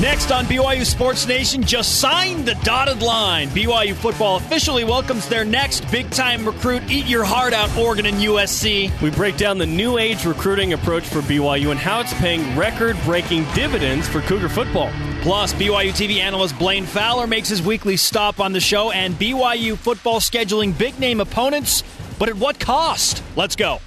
Next on BYU Sports Nation, just signed the dotted line. BYU football officially welcomes their next big time recruit. Eat your heart out, Oregon and USC. We break down the new age recruiting approach for BYU and how it's paying record breaking dividends for Cougar football. Plus, BYU TV analyst Blaine Fowler makes his weekly stop on the show, and BYU football scheduling big name opponents, but at what cost? Let's go.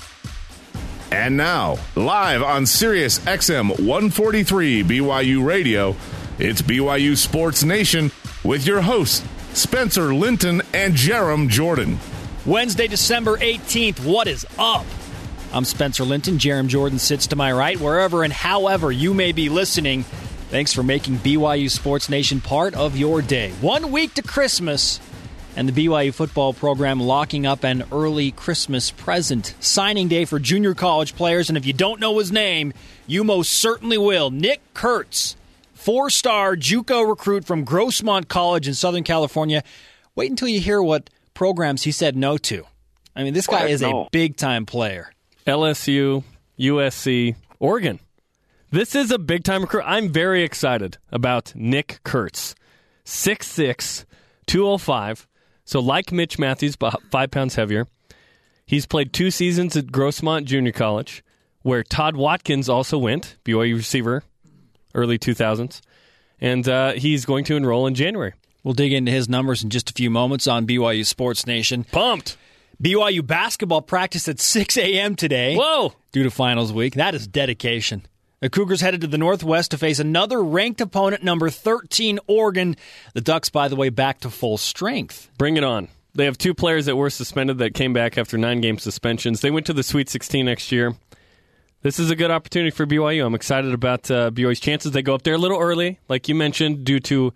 And now, live on Sirius XM 143 BYU Radio, it's BYU Sports Nation with your hosts, Spencer Linton and Jarom Jordan. Wednesday, December 18th. What is up? I'm Spencer Linton. Jarom Jordan sits to my right. Wherever and however you may be listening, thanks for making BYU Sports Nation part of your day. One week to Christmas and the BYU football program locking up an early Christmas present. Signing day for junior college players, and if you don't know his name, you most certainly will. Nick Kurtz, four star Juco recruit from Grossmont College in Southern California. Wait until you hear what programs he said no to. I mean, this guy is a big time player. LSU, USC, Oregon. This is a big time recruit. I'm very excited about Nick Kurtz. 6'6, 205. So, like Mitch Mathews, but five pounds heavier, he's played two seasons at Grossmont Junior College, where Todd Watkins also went, BYU receiver, early 2000s, and uh, he's going to enroll in January. We'll dig into his numbers in just a few moments on BYU Sports Nation. Pumped. BYU basketball practice at 6 a.m. today. Whoa. Due to finals week. That is dedication. The Cougars headed to the Northwest to face another ranked opponent, number 13, Oregon. The Ducks, by the way, back to full strength. Bring it on. They have two players that were suspended that came back after nine game suspensions. They went to the Sweet 16 next year. This is a good opportunity for BYU. I'm excited about uh, BYU's chances. They go up there a little early, like you mentioned, due to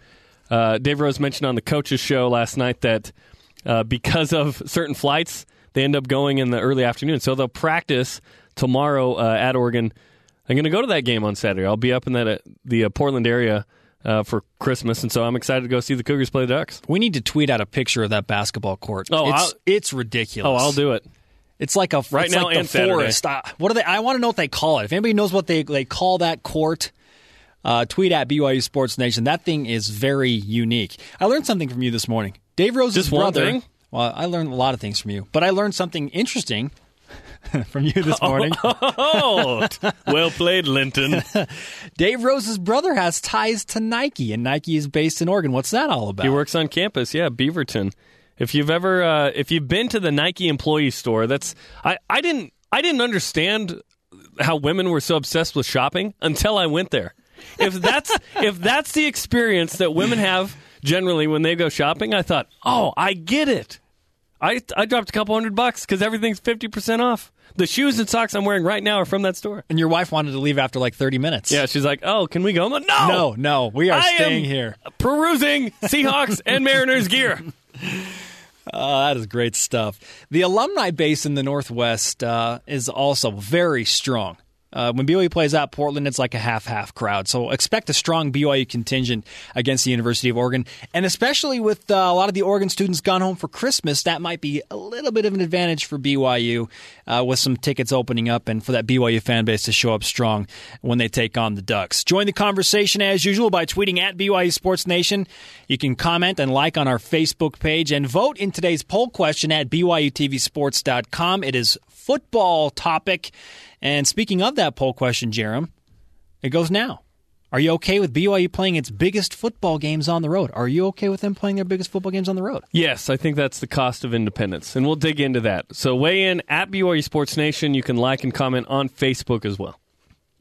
uh, Dave Rose mentioned on the coaches show last night that uh, because of certain flights, they end up going in the early afternoon. So they'll practice tomorrow uh, at Oregon I'm going to go to that game on Saturday. I'll be up in that uh, the uh, Portland area uh, for Christmas, and so I'm excited to go see the Cougars play the Ducks. We need to tweet out a picture of that basketball court. Oh, it's, I'll, it's ridiculous. Oh, I'll do it. It's like a right now like and forest. Uh, what do they? I want to know what they call it. If anybody knows what they they call that court, uh, tweet at BYU Sports Nation. That thing is very unique. I learned something from you this morning. Dave Rose's Just brother. Well, I learned a lot of things from you, but I learned something interesting from you this morning. Oh, well played, Linton. Dave Rose's brother has ties to Nike, and Nike is based in Oregon. What's that all about? He works on campus, yeah, Beaverton. If you've ever, uh, if you've been to the Nike employee store, that's I, I didn't, I didn't understand how women were so obsessed with shopping until I went there. If that's if that's the experience that women have generally when they go shopping, I thought, oh, I get it. I I dropped a couple hundred bucks because everything's fifty percent off. The shoes and socks I'm wearing right now are from that store. And your wife wanted to leave after like 30 minutes. Yeah, she's like, "Oh, can we go?" Like, no, no, no, we are I staying here, perusing Seahawks and Mariners gear. Oh, that is great stuff. The alumni base in the Northwest uh, is also very strong. Uh, when BYU plays at Portland, it's like a half half crowd. So expect a strong BYU contingent against the University of Oregon. And especially with uh, a lot of the Oregon students gone home for Christmas, that might be a little bit of an advantage for BYU uh, with some tickets opening up and for that BYU fan base to show up strong when they take on the Ducks. Join the conversation as usual by tweeting at BYU Sports Nation. You can comment and like on our Facebook page and vote in today's poll question at BYUTVSports.com. It is football topic. And speaking of that poll question, Jarom, it goes now. Are you okay with BYU playing its biggest football games on the road? Are you okay with them playing their biggest football games on the road? Yes, I think that's the cost of independence, and we'll dig into that. So weigh in at BYU Sports Nation. You can like and comment on Facebook as well.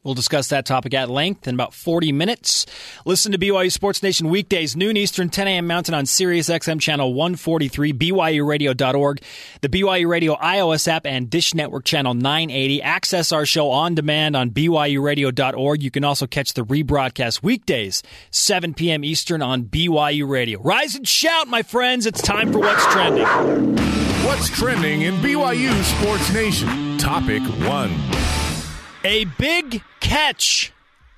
We'll discuss that topic at length in about 40 minutes. Listen to BYU Sports Nation weekdays, noon Eastern, 10 a.m. Mountain on Sirius XM channel 143, BYURadio.org, the BYU Radio iOS app, and Dish Network channel 980. Access our show on demand on BYURadio.org. You can also catch the rebroadcast weekdays, 7 p.m. Eastern on BYU Radio. Rise and shout, my friends. It's time for What's Trending. What's trending in BYU Sports Nation? Topic one. A big catch,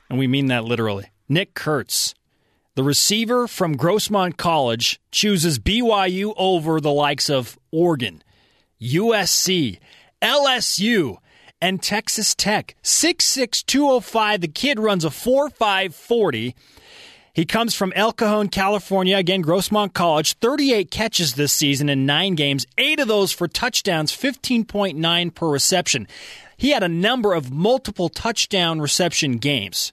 and we mean that literally. Nick Kurtz, the receiver from Grossmont College, chooses BYU over the likes of Oregon, USC, LSU, and Texas Tech. 66205. The kid runs a 4'5 40. He comes from El Cajon, California. Again, Grossmont College. 38 catches this season in nine games, eight of those for touchdowns, 15.9 per reception. He had a number of multiple touchdown reception games.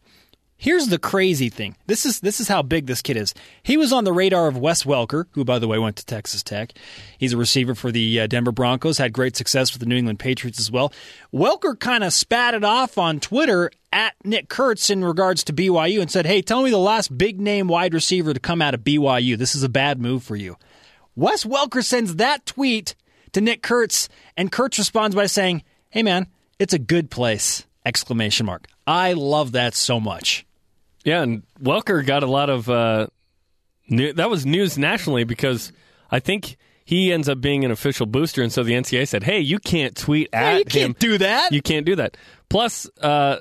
Here's the crazy thing. This is this is how big this kid is. He was on the radar of Wes Welker, who by the way went to Texas Tech. He's a receiver for the uh, Denver Broncos. Had great success with the New England Patriots as well. Welker kind of spat it off on Twitter at Nick Kurtz in regards to BYU and said, "Hey, tell me the last big name wide receiver to come out of BYU. This is a bad move for you." Wes Welker sends that tweet to Nick Kurtz, and Kurtz responds by saying, "Hey, man, it's a good place!" Exclamation mark. I love that so much. Yeah, and Welker got a lot of uh, new, that was news nationally because I think he ends up being an official booster, and so the NCAA said, "Hey, you can't tweet at Yeah, you him. can't do that. You can't do that." Plus, uh,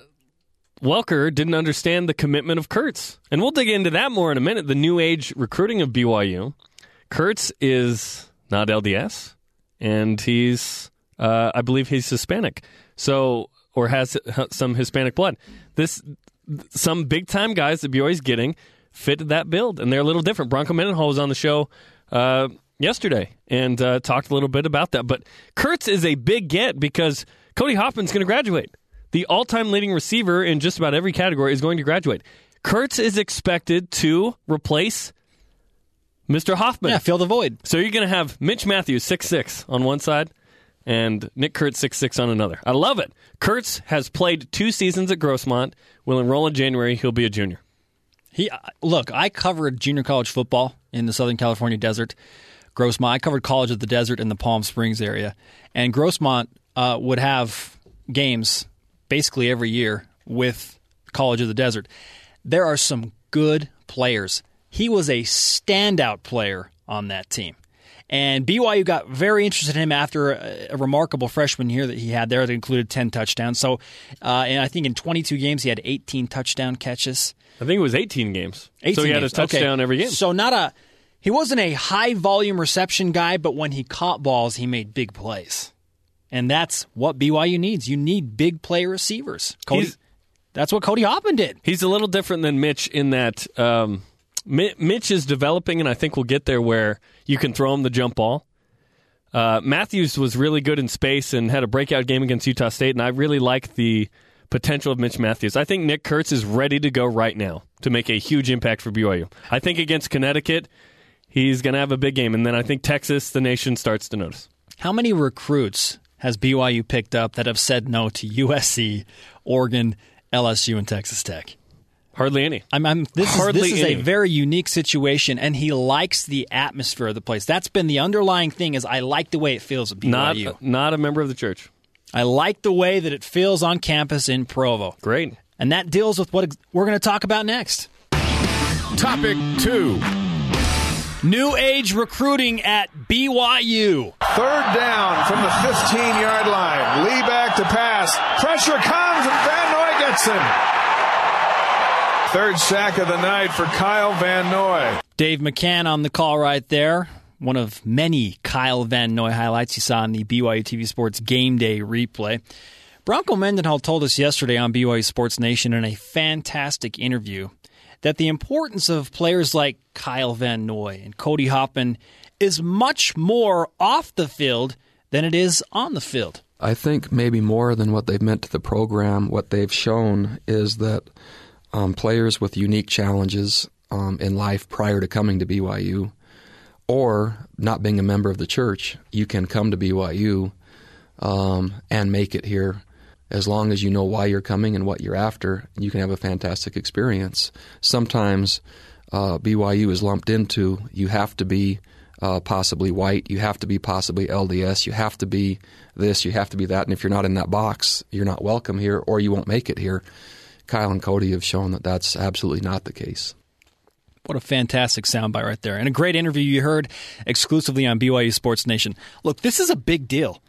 Welker didn't understand the commitment of Kurtz, and we'll dig into that more in a minute. The new age recruiting of BYU. Kurtz is not LDS, and he's, uh, I believe, he's Hispanic, so or has some Hispanic blood. This some big time guys that BYU's getting fit that build, and they're a little different. Bronco Mendenhall was on the show uh, yesterday and uh, talked a little bit about that. But Kurtz is a big get because Cody Hoffman's going to graduate. The all time leading receiver in just about every category is going to graduate. Kurtz is expected to replace Mr. Hoffman. Yeah, fill the void. So you're going to have Mitch Mathews, six six on one side, and Nick Kurtz, six six on another. I love it. Kurtz has played two seasons at Grossmont. Will enroll in January. He'll be a junior. He uh, look. I covered junior college football in the Southern California desert. Grossmont. I covered College of the Desert in the Palm Springs area, and Grossmont uh, would have games basically every year with College of the Desert. There are some good players. He was a standout player on that team. And BYU got very interested in him after a, a, remarkable freshman year that he had there that included 10 touchdowns. So, uh, and I think in 22 games, he had 18 touchdown catches. I think it was 18 games. 18 so he games. had a touchdown okay. every game. So, not a, he wasn't a high volume reception guy, but when he caught balls, he made big plays. And that's what BYU needs. You need big play receivers. Cody, He's- that's what Cody Hoffman did. He's a little different than Mitch in that um, Mitch is developing, and I think we'll get there where you can throw him the jump ball. Uh, Mathews was really good in space and had a breakout game against Utah State, and I really like the potential of Mitch Mathews. I think Nick Kurtz is ready to go right now to make a huge impact for BYU. I think against Connecticut, he's going to have a big game, and then I think Texas, the nation, starts to notice. How many recruits has BYU picked up that have said no to USC, Oregon, LSU, and Texas Tech? Hardly any. I'm, I'm, this Hardly is, this is a very unique situation, and he likes the atmosphere of the place. That's been the underlying thing. Is I like the way it feels at BYU. Not, not a member of the church. I like the way that it feels on campus in Provo, Great. and that deals with what we're going to talk about next. Topic two. New age recruiting at BYU. Third down from the 15 yard line. Lee back to pass. Pressure comes and Van Noy gets him. Third sack of the night for Kyle Van Noy. Dave McCann on the call right there. One of many Kyle Van Noy highlights you saw in the BYU TV Sports Game Day replay. Bronco Mendenhall told us yesterday on BYU Sports Nation in a fantastic interview that the importance of players like Kyle Van Noy and Cody Hoffman is much more off the field than it is on the field. I think maybe more than what they've meant to the program, what they've shown is that um, players with unique challenges um, in life prior to coming to BYU or not being a member of the church, you can come to BYU um, and make it here. As long as you know why you're coming and what you're after, you can have a fantastic experience. Sometimes uh, BYU is lumped into you have to be uh, possibly white, you have to be possibly LDS, you have to be this, you have to be that, and if you're not in that box, you're not welcome here or you won't make it here. Kyle and Cody have shown that that's absolutely not the case. What a fantastic soundbite right there. And a great interview you heard exclusively on BYU Sports Nation. Look, this is a big deal.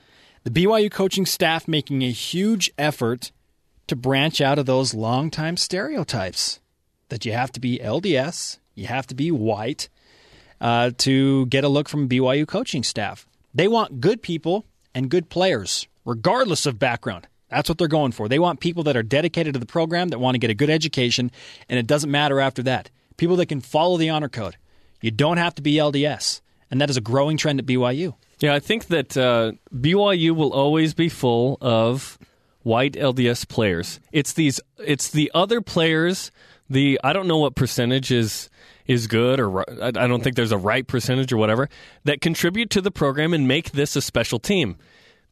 The BYU coaching staff making a huge effort to branch out of those longtime stereotypes that you have to be LDS, you have to be white uh, to get a look from BYU coaching staff. They want good people and good players, regardless of background. That's what they're going for. They want people that are dedicated to the program, that want to get a good education, and it doesn't matter after that. People that can follow the honor code. You don't have to be LDS, and that is a growing trend at BYU. Yeah, I think that uh, BYU will always be full of white LDS players. It's these. It's the other players. The I don't know what percentage is is good or I don't think there's a right percentage or whatever that contribute to the program and make this a special team.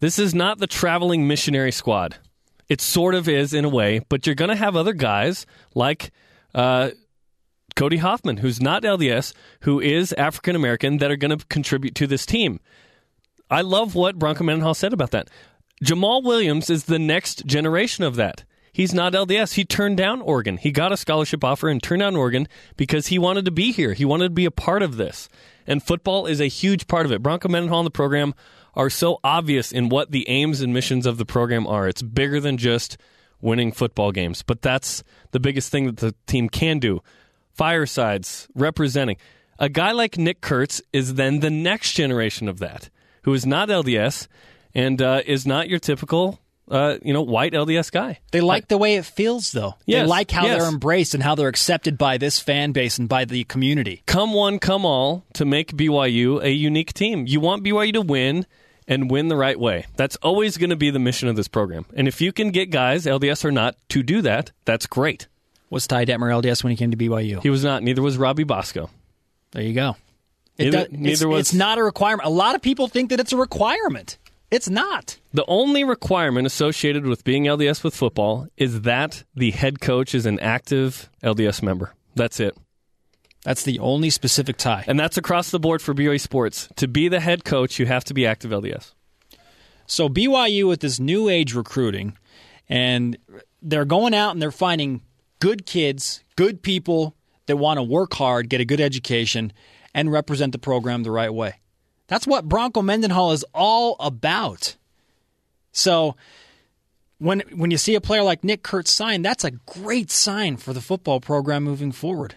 This is not the traveling missionary squad. It sort of is in a way, but you're going to have other guys like uh, Cody Hoffman, who's not LDS, who is African American, that are going to contribute to this team. I love what Bronco Mendenhall said about that. Jamaal Williams is the next generation of that. He's not LDS. He turned down Oregon. He got a scholarship offer and turned down Oregon because he wanted to be here. He wanted to be a part of this. And football is a huge part of it. Bronco Mendenhall in the program are so obvious in what the aims and missions of the program are. It's bigger than just winning football games, but that's the biggest thing that the team can do. Firesides, representing. A guy like Nick Kurtz is then the next generation of that, who is not LDS and uh, is not your typical uh, you know, white LDS guy. They like I, the way it feels, though. Yes, they like how yes. they're embraced and how they're accepted by this fan base and by the community. Come one, come all to make BYU a unique team. You want BYU to win and win the right way. That's always going to be the mission of this program. And if you can get guys, LDS or not, to do that, that's great. Was Ty Detmer LDS when he came to BYU? He was not. Neither was Robbie Bosco. There you go. Neither, does, neither it's, was. It's not a requirement. A lot of people think that it's a requirement. It's not. The only requirement associated with being LDS with football is that the head coach is an active LDS member. That's it. That's the only specific tie. And that's across the board for BYU sports. To be the head coach, you have to be active LDS. So BYU with this new age recruiting, and they're going out and they're finding good kids, good people that want to work hard, get a good education, and represent the program the right way. That's what Bronco Mendenhall is all about. So when when you see a player like Nick Kurtz sign, that's a great sign for the football program moving forward.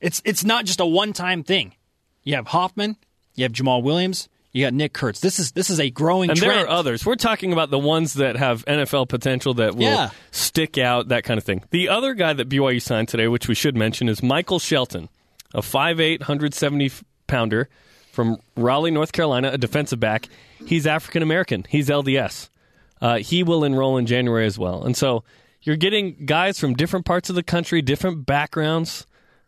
It's it's not just a one time thing. You have Hoffman, you have Jamaal Williams, you got Nick Kurtz. This is this is a growing and trend. there are others. We're talking about the ones that have NFL potential that will Yeah. stick out, that kind of thing. The other guy that BYU signed today, which we should mention, is Michael Shelton, a 5'8", 170 pounder from Raleigh, North Carolina, a defensive back. He's African American. He's LDS. Uh, he will enroll in January as well. And so you're getting guys from different parts of the country, different backgrounds.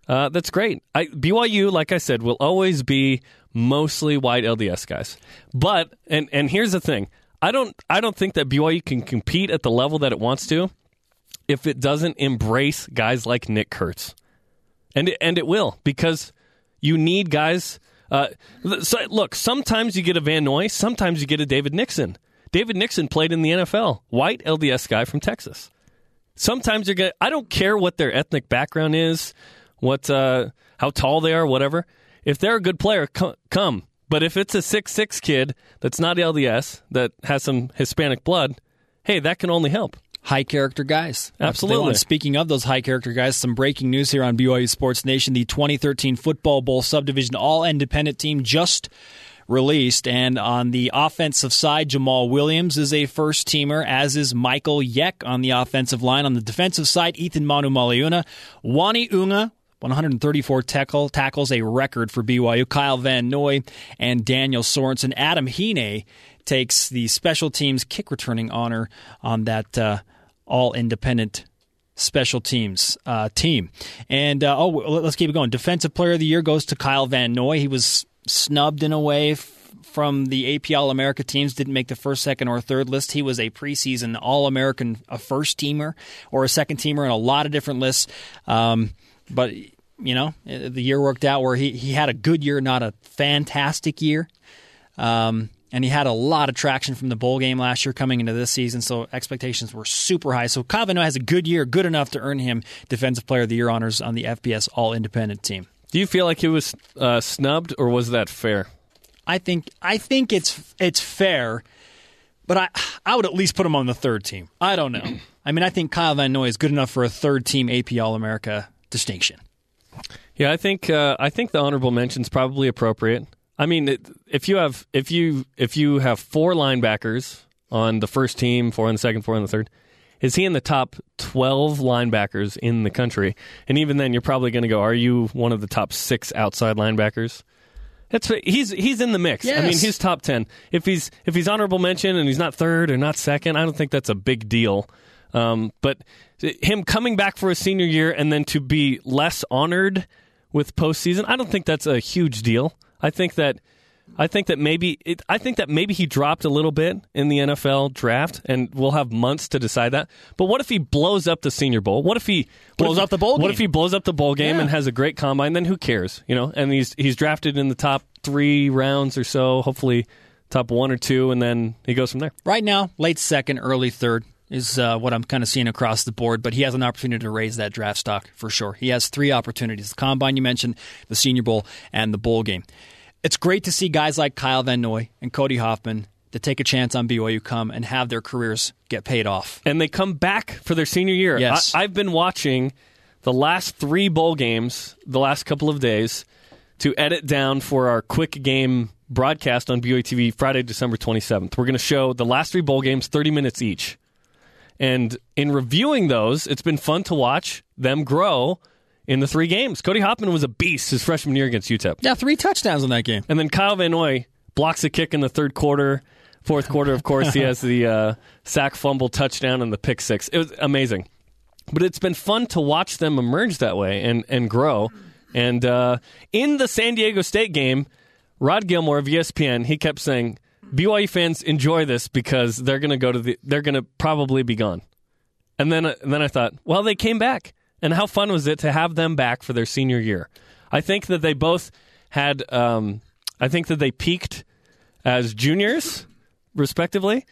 Uh, that's great. I, BYU, like I said, will always be mostly white LDS guys. But and and here's the thing: I don't I don't think that BYU can compete at the level that it wants to if it doesn't embrace guys like Nick Kurtz, and it, and it will because you need guys. Uh, so, look, sometimes you get a Van Noy, sometimes you get a David Nixon. David Nixon played in the NFL, white LDS guy from Texas. Sometimes you're going I don't care what their ethnic background is, what uh, how tall they are, whatever. If they're a good player, co- come. But if it's a six six kid that's not LDS that has some Hispanic blood, hey, that can only help. high character guys. That's what they Absolutely. Speaking of those high character guys, some breaking news here on BYU Sports Nation. The 2013 Football Bowl Subdivision All Independent team just released. And on the offensive side, Jamaal Williams is a first teamer, as is Michael Yeck on the offensive line. On the defensive side, Ethan Manu Maliuna, Uani Unga, 134 tackle, tackles, a record for BYU. Kyle Van Noy and Daniel Sorensen. Adam Hine takes the special teams kick returning honor on that uh, all independent special teams uh, team. And uh, oh, let's keep it going. Defensive player of the year goes to Kyle Van Noy. He was snubbed in a way f- from the AP All America teams. Didn't make the first, second, or third list. He was a preseason All American, a first teamer or a second teamer in a lot of different lists. Um, but you know, the year worked out where he he had a good year, not a fantastic year. Um, and he had a lot of traction from the bowl game last year coming into this season, so expectations were super high. So Kyle Van Noy has a good year, good enough to earn him Defensive Player of the Year honors on the FBS All Independent team. Do you feel like he was uh, snubbed, or was that fair? I think I think it's it's fair, but I I would at least put him on the third team. I don't know. I mean, I think Kyle Van Noy is good enough for a third team AP All America distinction. Yeah, I think uh, I think the honorable mention's probably appropriate. I mean, if you have if you if you have four linebackers on the first team, four on the second, four on the third. Is he in the top 12 linebackers in the country? And even then, you're probably going to go, are you one of the top six outside linebackers? That's he's he's in the mix. I mean, he's top ten. If he's if he's honorable mention and he's not third or not second, I don't think that's a big deal. Um, but him coming back for a senior year and then to be less honored with postseason, I don't think that's a huge deal. I think that I think that maybe it, I think that maybe he dropped a little bit in the NFL draft, and we'll have months to decide that. But what if he blows up the Senior Bowl? What if he Blows if- up the bowl What game? if he blows up the bowl game Yeah. and has a great combine? Then who cares? You know, and he's he's drafted in the top three rounds or so, hopefully top one or two, and then he goes from there. Right now, late second, early third is uh, what I'm kind of seeing across the board, but he has an opportunity to raise that draft stock for sure. He has three opportunities the combine you mentioned, the Senior Bowl, and the bowl game. It's great to see guys like Kyle Van Noy and Cody Hoffman to take a chance on BYU come and have their careers get paid off. and they come back for their senior year. Yes. I, I've been watching the last three bowl games the last couple of days to edit down for our quick game broadcast on BYU TV Friday, December 27th. We're going to show the last three bowl games, 30 minutes each. And in reviewing those, it's been fun to watch them grow in the three games. Cody Hoffman was a beast his freshman year against UTEP. Yeah, three touchdowns in that game. And then Kyle Van Noy blocks a kick in the third quarter. Fourth quarter, of course, he has the uh, sack fumble touchdown and the pick six. It was amazing. But it's been fun to watch them emerge that way and, and grow. And uh, in the San Diego State game, Rod Gilmore of ESPN, he kept saying, BYU fans enjoy this because they're going to go to the, they're going to probably be gone. And then, and then I thought, well, they came back. And how fun was it to have them back for their senior year? I think that they both had, um, I think that they peaked as juniors, respectively.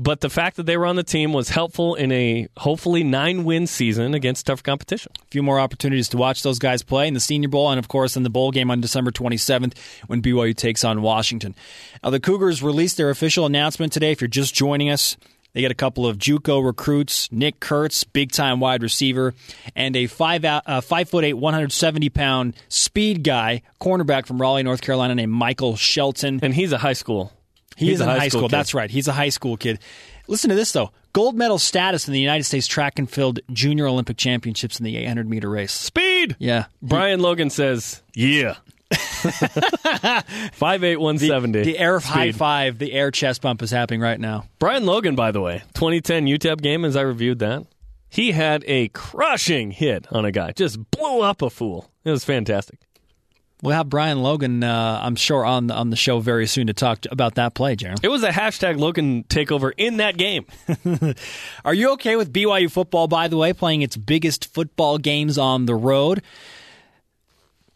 But the fact that they were on the team was helpful in a hopefully nine win season against tough competition. A few more opportunities to watch those guys play in the Senior Bowl and, of course, in the bowl game on December 27th when BYU takes on Washington. Now, the Cougars released their official announcement today. If you're just joining us, they get a couple of JUCO recruits: Nick Kurtz, big-time wide receiver, and a five out, uh, five foot eight, 170 pound speed guy, cornerback from Raleigh, North Carolina, named Michael Shelton. And he's a high school. He He's is a in high high school school. kid. That's right. He's a high school kid. Listen to this though: gold medal status in the United States track and field junior Olympic championships in the 800 meter race. Speed! Yeah, Brian Logan says, yeah. 5'8", 170. the air Speed. high five, the air chest bump is happening right now. Brian Logan, by the way, 2010 UTEP game, as I reviewed that, he had a crushing hit on a guy. Just blew up a fool. It was fantastic. We'll have Brian Logan, uh, I'm sure, on on the show very soon to talk to, about that play, Jeremy. It was a hashtag Logan takeover in that game. Are you okay with BYU football, by the way, playing its biggest football games on the road?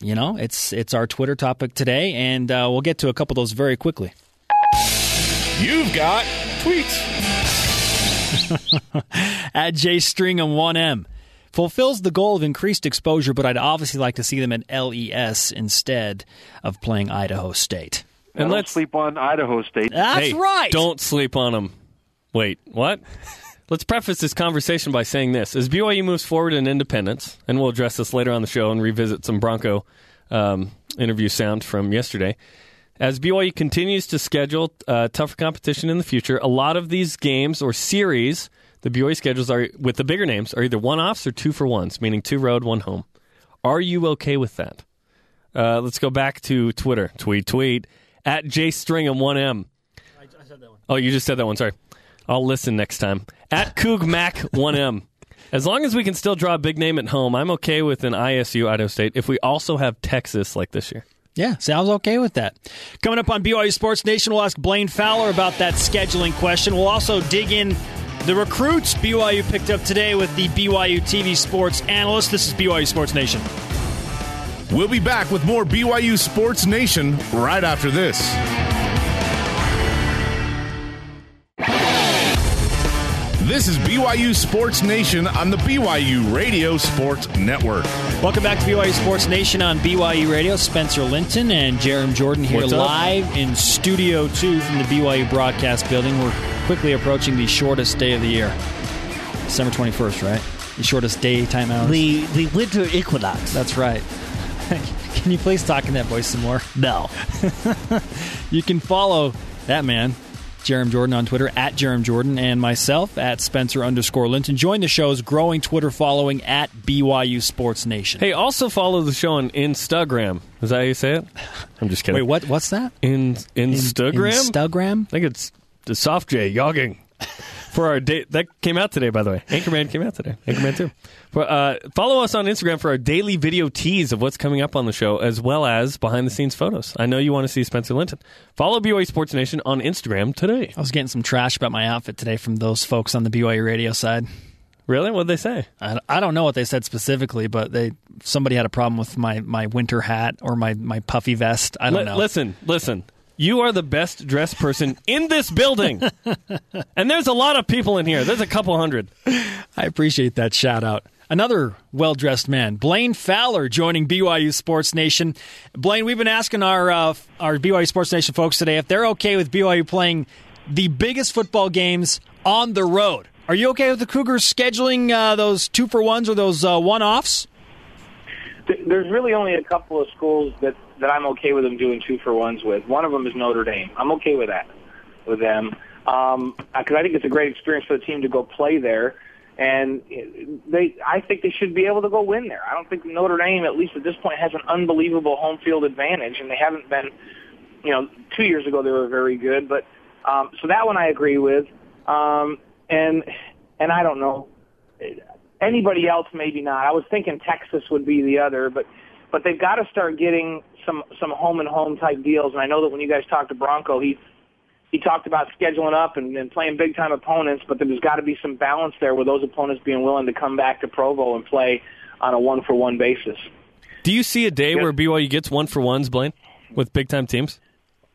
You know, it's it's our Twitter topic today, and uh, we'll get to a couple of those very quickly. You've got tweets. at J Stringham 1M. Fulfills the goal of increased exposure, but I'd obviously like to see them at LES instead of playing Idaho State. And don't let's sleep on Idaho State. That's Hey, right. Don't sleep on them. Wait, what? Let's preface this conversation by saying this: as BYU moves forward in independence, and we'll address this later on the show and revisit some Bronco um, interview sound from yesterday. As BYU continues to schedule uh, tougher competition in the future, a lot of these games or series, the BYU schedules are with the bigger names are either one-offs or two for ones, meaning two road, one home. Are you okay with that? Uh, let's go back to Twitter. Tweet, tweet at jstringham1m. Oh, you just said that one. Sorry. I'll listen next time. At CougMac1M. As long as we can still draw a big name at home, I'm okay with an ISU Idaho State if we also have Texas like this year. Yeah, sounds okay with that. Coming up on BYU Sports Nation, we'll ask Blaine Fowler about that scheduling question. We'll also dig in the recruits BYU picked up today with the BYU TV Sports analyst. This is BYU Sports Nation. We'll be back with more BYU Sports Nation right after this. This is BYU Sports Nation on the BYU Radio Sports Network. Welcome back to BYU Sports Nation on BYU Radio. Spencer Linton and Jarom Jordan here What's up? live in Studio 2 from the BYU broadcast building. We're quickly approaching the shortest day of the year. December 21st, right? The shortest daytime hours. The the winter equinox. That's right. Can you please talk in that voice some more? No. You can follow that man Jarom Jordan on Twitter at Jarom Jordan, and myself at Spencer underscore Linton. Join the show's growing Twitter following at BYU Sports Nation. Hey, also follow the show on Instagram. Is that how you say it? I'm just kidding. Wait, what? What's that? In Instagram? Instagram? I think it's the soft J yogging. For our date that came out today, by the way. Anchorman came out today. Anchorman too. For, uh, follow us on Instagram for our daily video tease of what's coming up on the show, as well as behind the scenes photos. I know you want to see Spencer Linton. Follow BYU Sports Nation on Instagram today. I was getting some trash about my outfit today from those folks on the BYU radio side. Really? What'd they say? I, I don't know what they said specifically, but they somebody had a problem with my, my winter hat or my, my puffy vest. I don't Li- know. Listen, listen. You are the best dressed person in this building. and there's a lot of people in here. There's a couple hundred. I appreciate that shout out. Another well dressed man, Blaine Fowler, joining BYU Sports Nation. Blaine, we've been asking our uh, our BYU Sports Nation folks today if they're okay with BYU playing the biggest football games on the road. Are you okay with the Cougars scheduling uh, those two for ones or those uh, one offs? There's really only a couple of schools that that I'm okay with them doing two for ones with. One of them is Notre Dame. I'm okay with that with them because I think it's a great experience for the team to go play there, and they I think they should be able to go win there. I don't think Notre Dame, at least at this point, has an unbelievable home field advantage, and they haven't been. You know, two years ago they were very good, but um, so that one I agree with, um, and and I don't know anybody else maybe not. I was thinking Texas would be the other, but but they've got to start getting some some home and home type deals. And I know that when you guys talked to Bronco, he he talked about scheduling up and, and playing big time opponents, but there's got to be some balance there with those opponents being willing to come back to Provo and play on a one for one basis. Do you see a day where BYU gets one for ones, Blaine, with big time teams?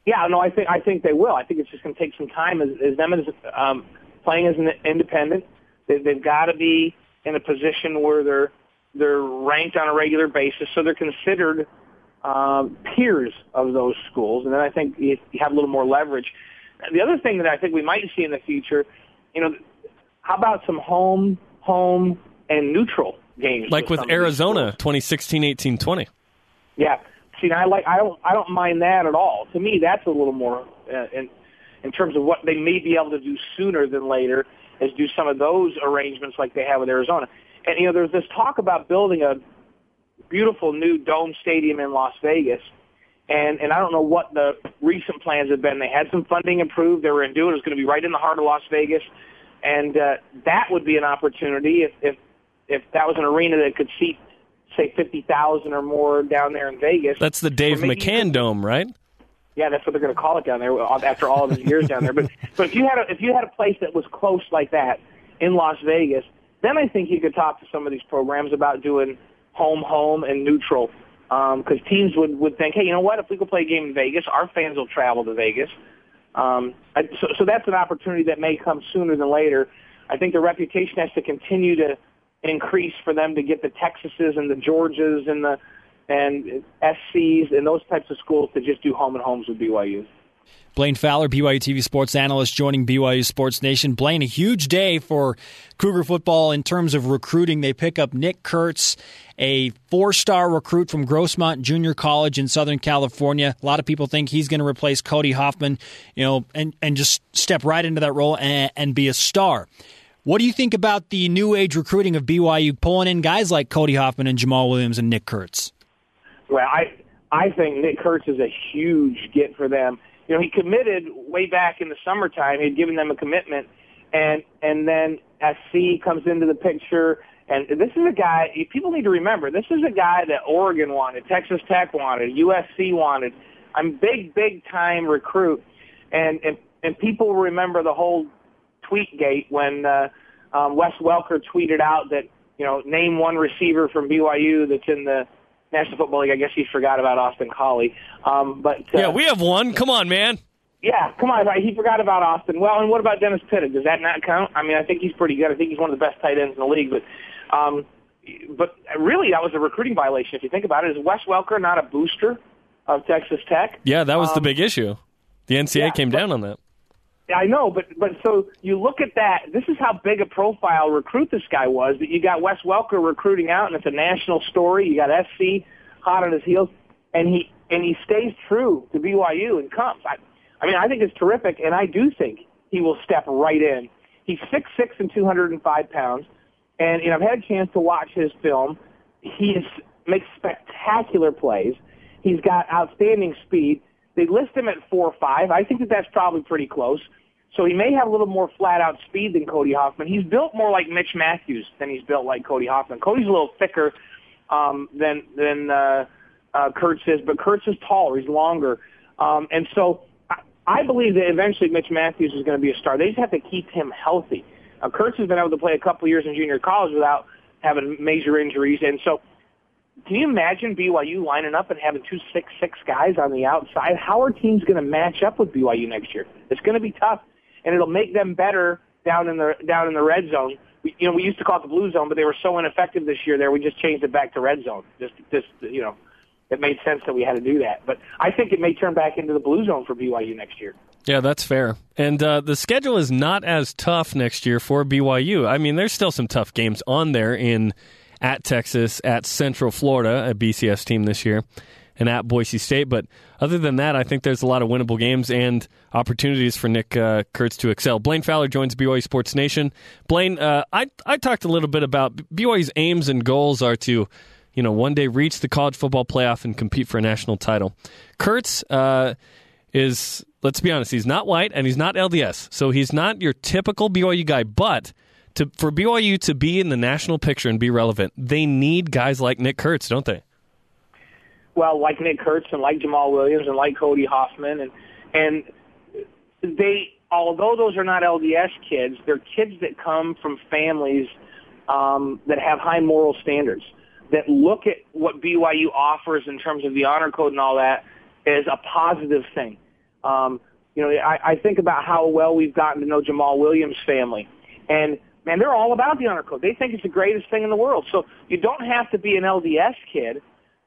Yeah, no, I think I think they will. I think it's just going to take some time as, as them as um, playing as an independent. They, they've got to be in a position where they're they're ranked on a regular basis, so they're considered um, peers of those schools, and then I think you, have a little more leverage. The other thing that I think we might see in the future, you know, how about some home, home, and neutral games? Like with these Arizona, schools? 2016, 18, 20. Yeah. See, I like I don't I don't mind that at all. To me, that's a little more uh, in in terms of what they may be able to do sooner than later, is do some of those arrangements like they have with Arizona. And you know, there's this talk about building a beautiful new dome stadium in Las Vegas. And and I don't know what the recent plans have been. They had some funding approved. They were going to do it. It was going to be right in the heart of Las Vegas, and uh, that would be an opportunity if if if that was an arena that could seat say fifty thousand or more down there in Vegas. That's the Dave McCann Dome, right? yeah, that's what they're going to call it down there after all of his years down there. But but if you had a, if you had a place that was close like that in Las Vegas, then I think you could talk to some of these programs about doing home, home, and neutral. Because teams would would think, hey, you know what? If we could play a game in Vegas, our fans will travel to Vegas. Um, I, so, so that's an opportunity that may come sooner than later. I think the reputation has to continue to increase for them to get the Texases and the Georgias and the and SCs and those types of schools to just do home and homes with BYU. Blaine Fowler, BYU TV sports analyst, joining BYU Sports Nation. Blaine, a huge day for Cougar football in terms of recruiting. They pick up Nick Kurtz, a four star recruit from Grossmont Junior College in Southern California. A lot of people think he's going to replace Cody Hoffman, you know, and, and just step right into that role and, and be a star. What do you think about the new age recruiting of BYU pulling in guys like Cody Hoffman and Jamaal Williams and Nick Kurtz? Well, I I think Nick Kurtz is a huge get for them. You know, he committed way back in the summertime. He'd given them a commitment, and and then SC comes into the picture. And this is a guy. People need to remember. This is a guy that Oregon wanted, Texas Tech wanted, USC wanted. I'm big, big time recruit, and and and people remember the whole tweet gate when uh, um, Wes Welker tweeted out that you know name one receiver from BYU that's in the National Football League. I guess he forgot about Austin Collie. Um, but uh, Yeah, we have one. Come on, man. yeah, come on, right? He forgot about Austin. Well, and what about Dennis Pitta? Does that not count? I mean, I think he's pretty good. I think he's one of the best tight ends in the league. But, um, but really, that was a recruiting violation. If you think about it, is Wes Welker not a booster of Texas Tech? Yeah, that was the Um, big issue. The NCAA yeah, came but- down on that. I know, but but so you look at that. This is how big a profile recruit this guy was. That you got Wes Welker recruiting out, and it's a national story. You got SC hot on his heels, and he and he stays true to BYU and comes. I I mean, I think it's terrific, and I do think he will step right in. He's six six and 205 pounds, and you know, I've had a chance to watch his film. He is, makes spectacular plays. He's got outstanding speed. They list him at four or five. I think that that's probably pretty close. So he may have a little more flat out speed than Cody Hoffman. He's built more like Mitch Mathews than he's built like Cody Hoffman. Cody's a little thicker um, than than uh, uh, Kurtz is, but Kurtz is taller. He's longer, um, and so I, I believe that eventually Mitch Mathews is going to be a star. They just have to keep him healthy. Uh, Kurtz has been able to play a couple years in junior college without having major injuries, and so can you imagine BYU lining up and having two six six guys on the outside? How are teams going to match up with BYU next year? It's going to be tough, and it'll make them better down in the down in the red zone. We, you know, we used to call it the blue zone, but they were so ineffective this year. There, we just changed it back to red zone. Just, just you know, it made sense that we had to do that. But I think it may turn back into the blue zone for BYU next year. Yeah, that's fair. And uh, the schedule is not as tough next year for BYU. I mean, there's still some tough games on there in at Texas, at Central Florida, a BCS team this year, and at Boise State. But other than that, I think there's a lot of winnable games and opportunities for Nick uh, Kurtz to excel. Blaine Fowler joins BYU Sports Nation. Blaine, uh, I I talked a little bit about BYU's aims and goals are to, you know, one day reach the college football playoff and compete for a national title. Kurtz uh, is, let's be honest, he's not white and he's not LDS, so he's not your typical BYU guy, but to for BYU to be in the national picture and be relevant, they need guys like Nick Kurtz, don't they? Well, like Nick Kurtz and like Jamaal Williams and like Cody Hoffman and and they although those are not LDS kids, they're kids that come from families um, that have high moral standards that look at what BYU offers in terms of the honor code and all that as a positive thing. Um, you know, I, I think about how well we've gotten to know Jamaal Williams' family, and man, they're all about the honor code. They think it's the greatest thing in the world. So you don't have to be an LDS kid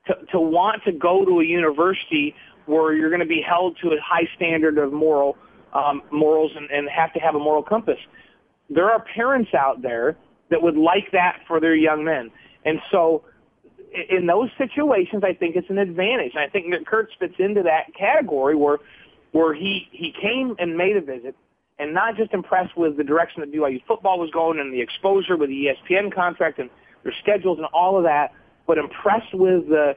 to, to want to go to a university where you're going to be held to a high standard of moral um, morals and, and have to have a moral compass. There are parents out there that would like that for their young men, and so in those situations, I think it's an advantage. And I think that Kurtz fits into that category where where he he came and made a visit and not just impressed with the direction that BYU football was going and the exposure with the ESPN contract and their schedules and all of that, but impressed with the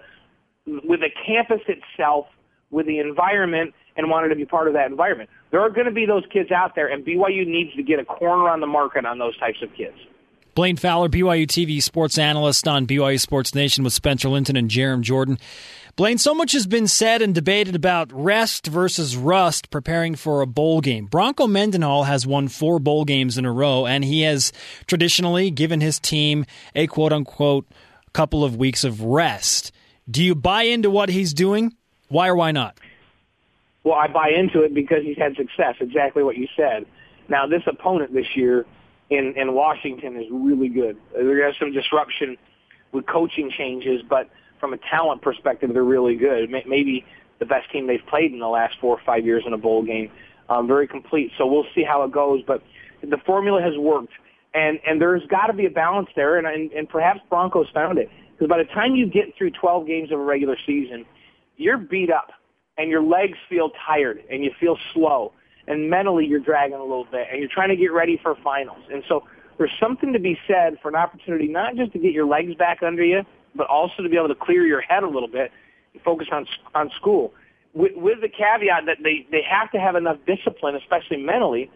with the campus itself, with the environment, and wanted to be part of that environment. There are going to be those kids out there, and BYU needs to get a corner on the market on those types of kids. Blaine Fowler, BYU TV sports analyst on BYU Sports Nation with Spencer Linton and Jarom Jordan. Blaine, so much has been said and debated about rest versus rust preparing for a bowl game. Bronco Mendenhall has won four bowl games in a row, and he has traditionally given his team a quote unquote couple of weeks of rest. Do you buy into what he's doing? Why or why not? Well, I buy into it because he's had success, exactly what you said. Now, this opponent this year in, in Washington is really good. There's some disruption with coaching changes, but – from a talent perspective, they're really good. Maybe the best team they've played in the last four or five years in a bowl game. Um, very complete. So we'll see how it goes. But the formula has worked, and and there's got to be a balance there, and, and and perhaps Broncos found it because by the time you get through 12 games of a regular season, you're beat up, and your legs feel tired, and you feel slow, and mentally you're dragging a little bit, and you're trying to get ready for finals, and so. There's something to be said for an opportunity not just to get your legs back under you, but also to be able to clear your head a little bit and focus on on school. With, with the caveat that they they have to have enough discipline, especially mentally,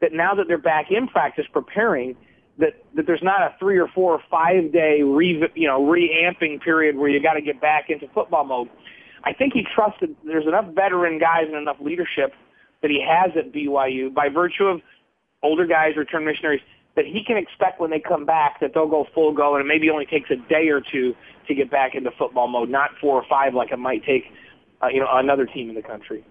that now that they're back in practice preparing, that that there's not a three or four or five day re you know reamping period where you got to get back into football mode. I think he trusted there's enough veteran guys and enough leadership that he has at BYU by virtue of older guys, return missionaries, that he can expect when they come back that they'll go full go and it maybe only takes a day or two to get back into football mode, not for or five like it might take uh, you know another team in the country.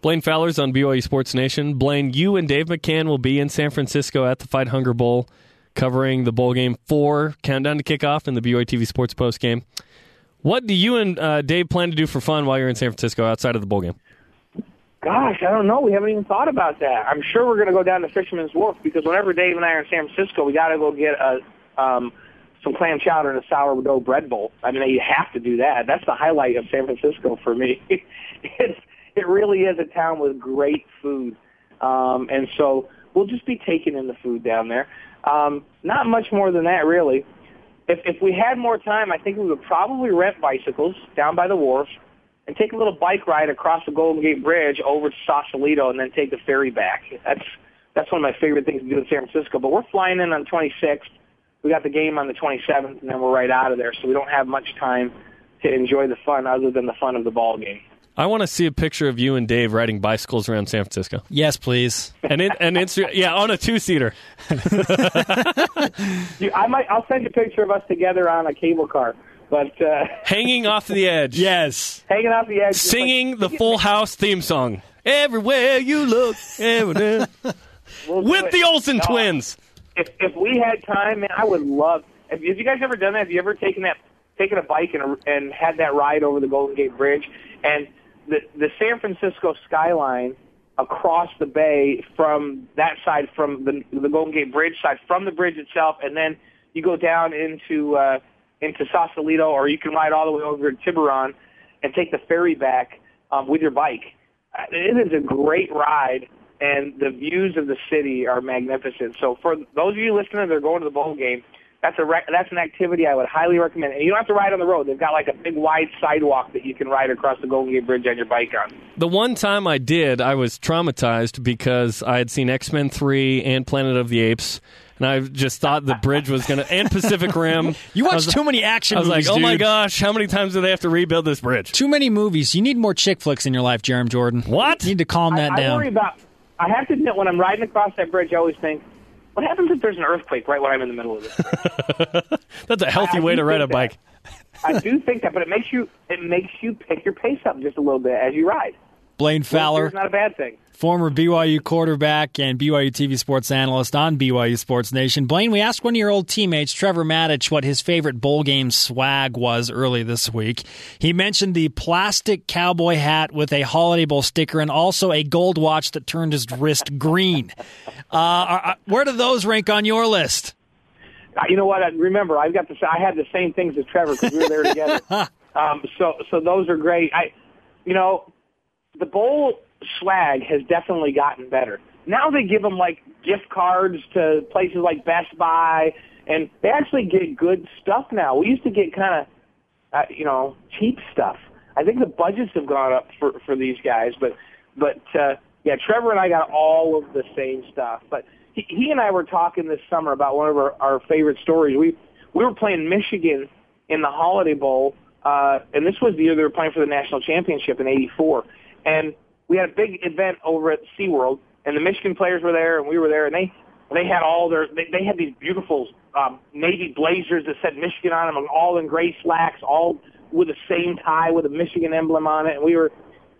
Blaine Fowler's on BYU Sports Nation. Blaine, you and Dave McCann will be in San Francisco at the Fight Hunger Bowl, covering the bowl game four countdown to kickoff in the BYU TV Sports post game. What do you and uh, Dave plan to do for fun while you're in San Francisco outside of the bowl game? Gosh, I don't know. We haven't even thought about that. I'm sure we're going to go down to Fisherman's Wharf because whenever Dave and I are in San Francisco, we got to go get a um, some clam chowder and a sourdough bread bowl. I mean, you have to do that. That's the highlight of San Francisco for me. it's it really is a town with great food, um, and so we'll just be taking in the food down there. Um, not much more than that, really. If if we had more time, I think we would probably rent bicycles down by the wharf and take a little bike ride across the Golden Gate Bridge over to Sausalito, and then take the ferry back. That's that's one of my favorite things to do in San Francisco. But we're flying in on the 26th. We got the game on the 27th, and then we're right out of there. So we don't have much time to enjoy the fun other than the fun of the ball game. I want to see a picture of you and Dave riding bicycles around San Francisco. Yes, please. And it, and Insta- yeah, on a two seater. You, I might. I'll send you a picture of us together on a cable car, but uh, Hanging off the edge. Yes. hanging off the edge, Singing like- the Full House theme song. Everywhere you look, everywhere. We'll with the Olsen No, twins. If if we had time, man, I would love. Have you, have you guys ever done that? Have you ever taken that, taken a bike and and had that ride over the Golden Gate Bridge and the the San Francisco skyline across the bay from that side, from the the Golden Gate Bridge side, from the bridge itself, and then you go down into uh, into Sausalito, or you can ride all the way over to Tiburon and take the ferry back um, with your bike. Uh, It is a great ride, and the views of the city are magnificent. So for those of you listening that are going to the bowl game, that's a rec- that's an activity I would highly recommend. And you don't have to ride on the road. They've got like a big wide sidewalk that you can ride across the Golden Gate Bridge on your bike on. The one time I did, I was traumatized because I had seen X Men 3 and Planet of the Apes. And I just thought the bridge was going to, and Pacific Rim. You I watch was- too many action I was movies, like, oh my gosh, how many times do they have to rebuild this bridge? Too many movies. You need more chick flicks in your life, Jeremy Jordan. What? You need to calm that I, I down. worry about. I have to admit, when I'm riding across that bridge, I always think, what happens if there's an earthquake right when I'm in the middle of this? That's a healthy I way do to ride a think bike. I do think that, but it makes you it makes you pick your pace up just a little bit as you ride. Blaine Fowler, It's not a bad thing. former BYU quarterback and BYU TV sports analyst on BYU Sports Nation. Blaine, we asked one of your old teammates, Trevor Matich, what his favorite bowl game swag was early this week. He mentioned the plastic cowboy hat with a Holiday Bowl sticker and also a gold watch that turned his wrist green. Uh, where do those rank on your list? Uh, You know what? I, remember, I've got the I had the same things as Trevor because we were there together. um, so so those are great. I, you know, the bowl swag has definitely gotten better. Now they give them like gift cards to places like Best Buy, and they actually get good stuff now. We used to get kind of, uh, you know, cheap stuff. I think the budgets have gone up for for these guys, but but uh, yeah, Trevor and I got all of the same stuff. But he, he and I were talking this summer about one of our, our favorite stories. We we were playing Michigan in the Holiday Bowl, uh, and this was the year they were playing for the national championship in '84. And we had a big event over at SeaWorld, and the Michigan players were there, and we were there, and they they had all their they, they had these beautiful um, navy blazers that said Michigan on them, all in gray slacks, all with the same tie with a Michigan emblem on it. And we were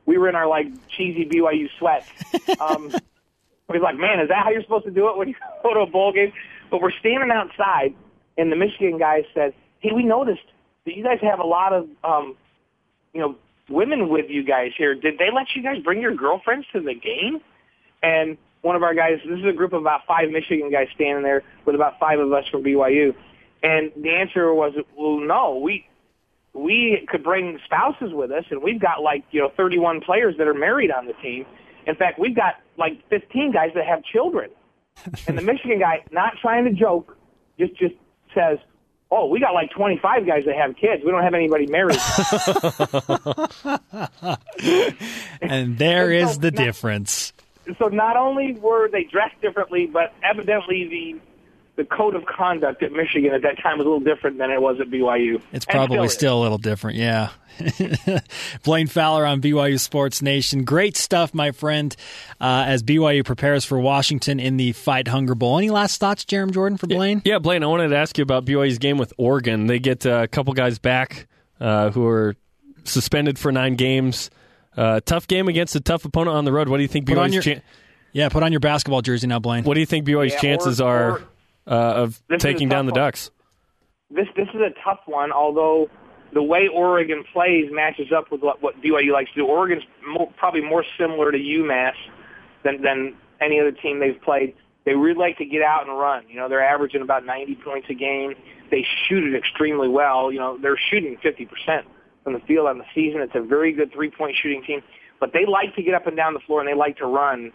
we were in our like cheesy BYU sweats. Um, we was like, man, is that how you're supposed to do it when you go to a bowl game? But we're standing outside, and the Michigan guy said, hey, we noticed that you guys have a lot of, um, you know, women with you guys here. Did they let you guys bring your girlfriends to the game? And one of our guys, this is a group of about five Michigan guys standing there with about five of us from BYU. And the answer was, well, no, we we could bring spouses with us, and we've got like you know 31 players that are married on the team. In fact, we've got like 15 guys that have children. And the Michigan guy, not trying to joke, just just says, "Oh, we got like 25 guys that have kids. We don't have anybody married." And there And is the now- difference. so not only were they dressed differently, but evidently the the code of conduct at Michigan at that time was a little different than it was at BYU. It's probably is. still a little different, yeah. Blaine Fowler on BYU Sports Nation. Great stuff, my friend, uh, as BYU prepares for Washington in the Fight Hunger Bowl. Any last thoughts, Jarom Jordan, for Blaine? Yeah, Blaine, I wanted to ask you about BYU's game with Oregon. They get uh, a couple guys back uh, who are suspended for nine games. Uh, tough game against a tough opponent on the road. What do you think Put on BYU's your- chan- Yeah, put on your basketball jersey now, Blaine. What do you think BYU's Yeah, chances or- are or- uh, of This taking down the one. Ducks? this this is a tough one. Although the way Oregon plays matches up with what, what BYU likes to do. Oregon's more, probably more similar to UMass than than any other team they've played. They really like to get out and run. You know, they're averaging about 90 points a game. They shoot it extremely well. You know, they're shooting 50% from the field on the season. It's a very good three-point shooting team. but they like to get up and down the floor and they like to run.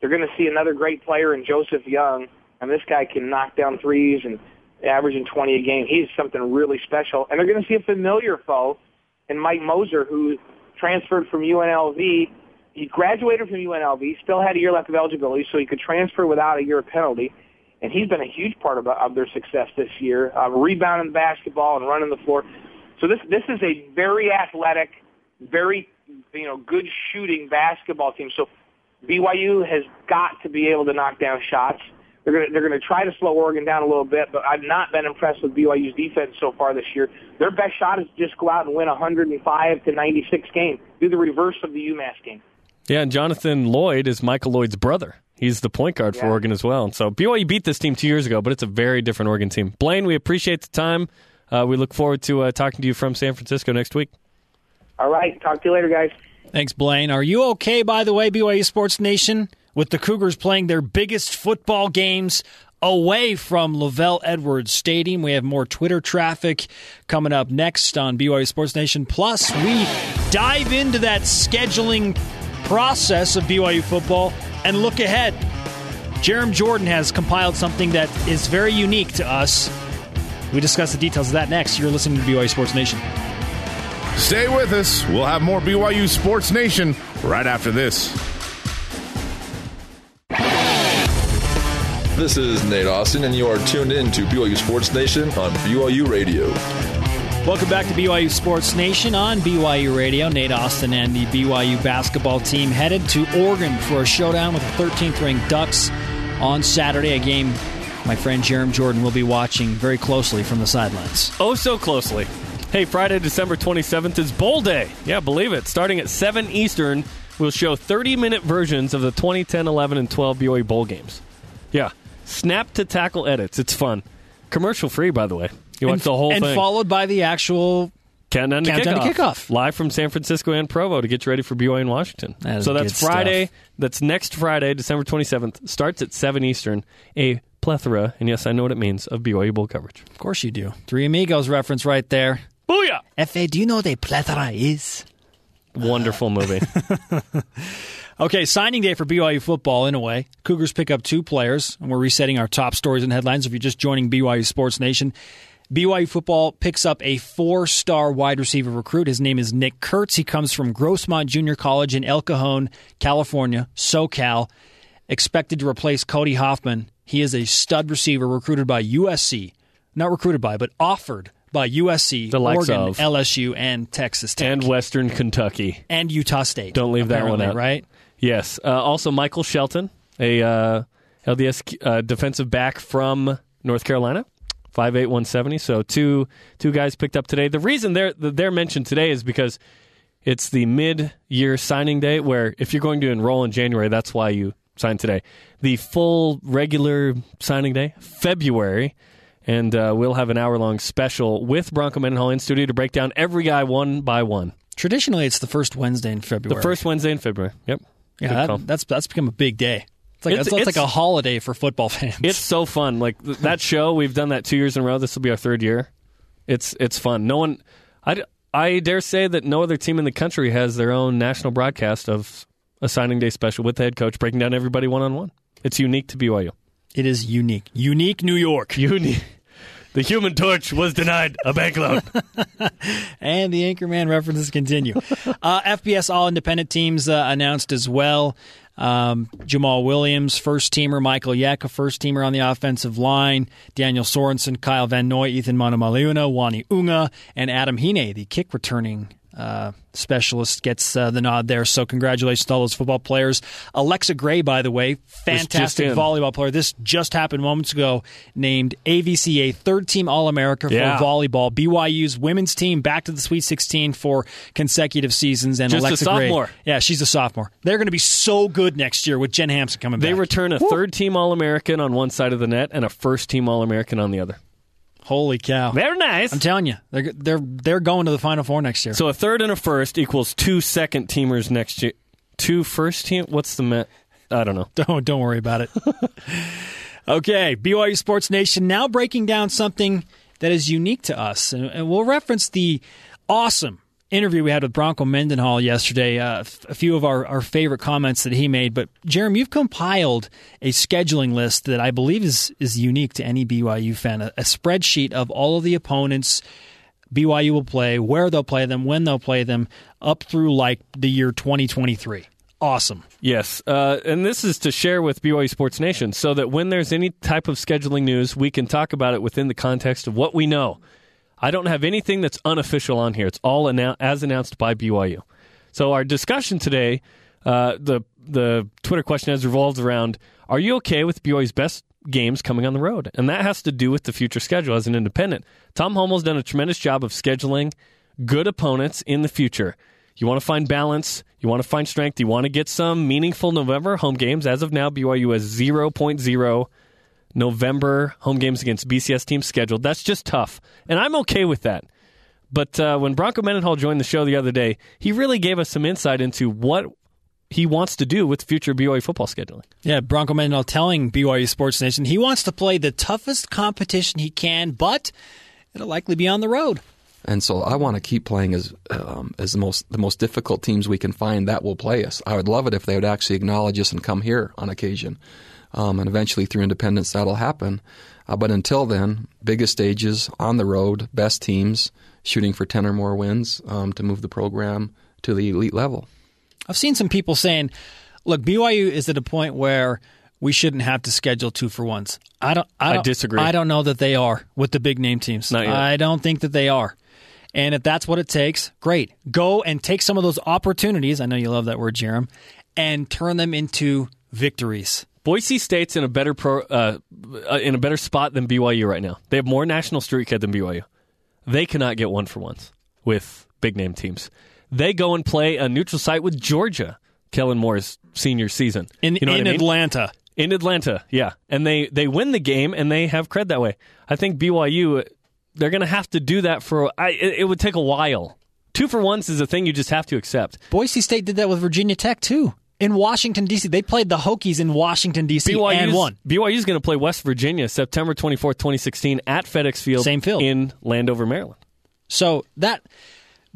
They're going to see another great player in Joseph Young, and this guy can knock down threes and averaging 20 a game. He's something really special. And they're going to see a familiar foe in Mike Moser, who transferred from UNLV. He graduated from UNLV, still had a year left of eligibility, so he could transfer without a year penalty. And he's been a huge part of, of their success this year, uh, rebounding the basketball and running the floor. So this this is a very athletic, very you know good shooting basketball team. So BYU has got to be able to knock down shots. They're going to, they're going to try to slow Oregon down a little bit, but I've not been impressed with BYU's defense so far this year. Their best shot is just go out and win 105 to 96 game. Do the reverse of the UMass game. Yeah, and Jonathan Lloyd is Michael Loyd's brother. He's the point guard for Oregon as well. And so BYU beat this team two years ago, but it's a very different Oregon team. Blaine, we appreciate the time. Uh, we look forward to uh, talking to you from San Francisco next week. All right, talk to you later, guys. Thanks, Blaine. Are you okay, by the way, BYU Sports Nation, with the Cougars playing their biggest football games away from LaVell Edwards Stadium? We have more Twitter traffic coming up next on BYU Sports Nation. Plus, we dive into that scheduling process of BYU football and look ahead. Jarom Jordan has compiled something that is very unique to us. We discuss the details of that next. You're listening to BYU Sports Nation. Stay with us. We'll have more BYU Sports Nation right after this. This is Nate Austin, and you are tuned in to BYU Sports Nation on BYU Radio. Welcome back to BYU Sports Nation on BYU Radio. Nate Austin and the BYU basketball team headed to Oregon for a showdown with the 13th ranked Ducks on Saturday. A game my friend Jarom Jordan will be watching very closely from the sidelines. Oh, so closely. Hey, Friday, December 27th is Bowl Day. Yeah, believe it. Starting at 7 Eastern, we'll show 30 minute versions of the 2010, 11, and 12 BYU Bowl games. Yeah. Snap to tackle edits. It's fun. Commercial free, by the way. You watch and, the whole and thing. followed by the actual. Countdown to, Countdown kickoff. to kickoff. Live from San Francisco and Provo to get you ready for BYU in Washington. That so that's Friday. stuff. That's next Friday, December 27th. Starts at 7 Eastern. A plethora, and yes, I know what it means, of BYU Bowl coverage. Of course you do. Three Amigos reference right there. Booyah! F.A., do you know what a plethora is? Wonderful movie. Okay, signing day for BYU football in a way. Cougars pick up two players, and we're resetting our top stories and headlines. If you're just joining BYU Sports Nation, BYU football picks up a four star wide receiver recruit. His name is Nick Kurtz. He comes from Grossmont Junior College in El Cajon, California, SoCal. Expected to replace Cody Hoffman. He is a stud receiver recruited by USC. Not recruited by, but offered by USC, The likes Oregon, of. LSU, and Texas Tech. and Western Kentucky. and Utah State. Don't leave that one out. right? Yes. Uh, also, Michael Shelton, a uh, LDS uh, defensive back from North Carolina, five eight one seventy. So two two guys picked up today. The reason they're they're mentioned today is because it's the mid year signing day. Where if you're going to enroll in January, that's why you sign today. The full regular signing day, February. And uh, we'll have an hour long special with Bronco Mendenhall in studio to break down every guy one by one. Traditionally, it's the first Wednesday in February. The first Wednesday in February. Yep. Yeah, that- that's that's become a big day. It's like It's- it's, it's like a holiday for football fans. It's so fun. Like th- that show, we've done that two years in a row. This will be our third year. It's it's fun. No one, I, I dare say that no other team in the country has their own national broadcast of a signing day special with the head coach breaking down everybody one on one. It's unique to BYU. it is unique, unique New York, Unique. The Human Torch was denied a bank loan. and the Anchorman references continue. uh, FBS All Independent teams uh, announced as well. Um, Jamaal Williams, first teamer. Michael Yeck, a first teamer on the offensive line. Daniel Sorensen, Kyle Van Noy, Eathyn Manumaleuna, Uani Unga, and Adam Hine, the kick returning uh, specialist, gets uh, the nod there. So congratulations to all those football players. Alexa Gray, by the way, fantastic volleyball player. This just happened moments ago. Named AVCA third team All America for Yeah. volleyball. BYU's women's team back to the Sweet 16 for consecutive seasons. And Just a Alexa Gray, sophomore. yeah, she's a sophomore. They're going to be so good next year with Jen Hamson coming They back. They return a third team All American on one side of the net and a first team All American on the other. Holy cow! Very nice. I'm telling you, they're they're they're going to the Final Four next year. So a third and a first equals two second teamers next year. Two first team. What's the met? I don't know. Don't don't worry about it. okay, BYU Sports Nation now breaking down something that is unique to us, and, and we'll reference the awesome interview we had with Bronco Mendenhall yesterday, uh, few of our, our favorite comments that he made. But Jeremy, you've compiled a scheduling list that I believe is is unique to any BYU fan. A, a spreadsheet of all of the opponents BYU will play, where they'll play them, when they'll play them, up through like the year 2023. Awesome. Yes, uh, and this is to share with BYU Sports Nation so that when there's any type of scheduling news, we can talk about it within the context of what we know. I don't have anything that's unofficial on here. It's all annou- as announced by BYU. So our discussion today, uh, the the Twitter question has revolved around: Are you okay with BYU's best games coming on the road? And that has to do with the future schedule as an independent. Tom Holmoe's done a tremendous job of scheduling good opponents in the future. You want to find balance. You want to find strength. You want to get some meaningful November home games. As of now, BYU has 0.0 November home games against BCS teams scheduled. That's just tough. And I'm okay with that. But uh, when Bronco Mendenhall joined the show the other day, he really gave us some insight into what he wants to do with future BYU football scheduling. Yeah, Bronco Mendenhall telling BYU Sports Nation he wants to play the toughest competition he can, but it'll likely be on the road. And so I want to keep playing as um, as the most the most difficult teams we can find that will play us. I would love it if they would actually acknowledge us and come here on occasion. Um, and eventually through independence that'll happen. Uh, but until then, biggest stages on the road, best teams shooting for ten or more wins um, to move the program to the elite level. I've seen some people saying, "Look, BYU is at a point where." We shouldn't have to schedule two for ones. I don't. I, don't, I disagree. I don't know that they are with the big name teams. Not yet. I don't think that they are. And if that's what it takes, great. Go and take some of those opportunities. I know you love that word, Jarom, and turn them into victories. Boise State's in a better pro, uh, uh, in a better spot than BYU right now. They have more national street cred than BYU. They cannot get one for once with big name teams. They go and play a neutral site with Georgia. Kellen Moore's senior season In You know in I mean? Atlanta. in Atlanta, yeah, and they they win the game and they have cred that way. I think BYU they're going to have to do that for. I, it, it would take a while. Two for ones is a thing you just have to accept. Boise State did that with Virginia Tech too. In Washington D.C., they played the Hokies in Washington D.C. and BYU's, won. BYU's going to play West Virginia September twenty fourth, twenty sixteen, at FedEx Field, Same field. in Landover, Maryland. So that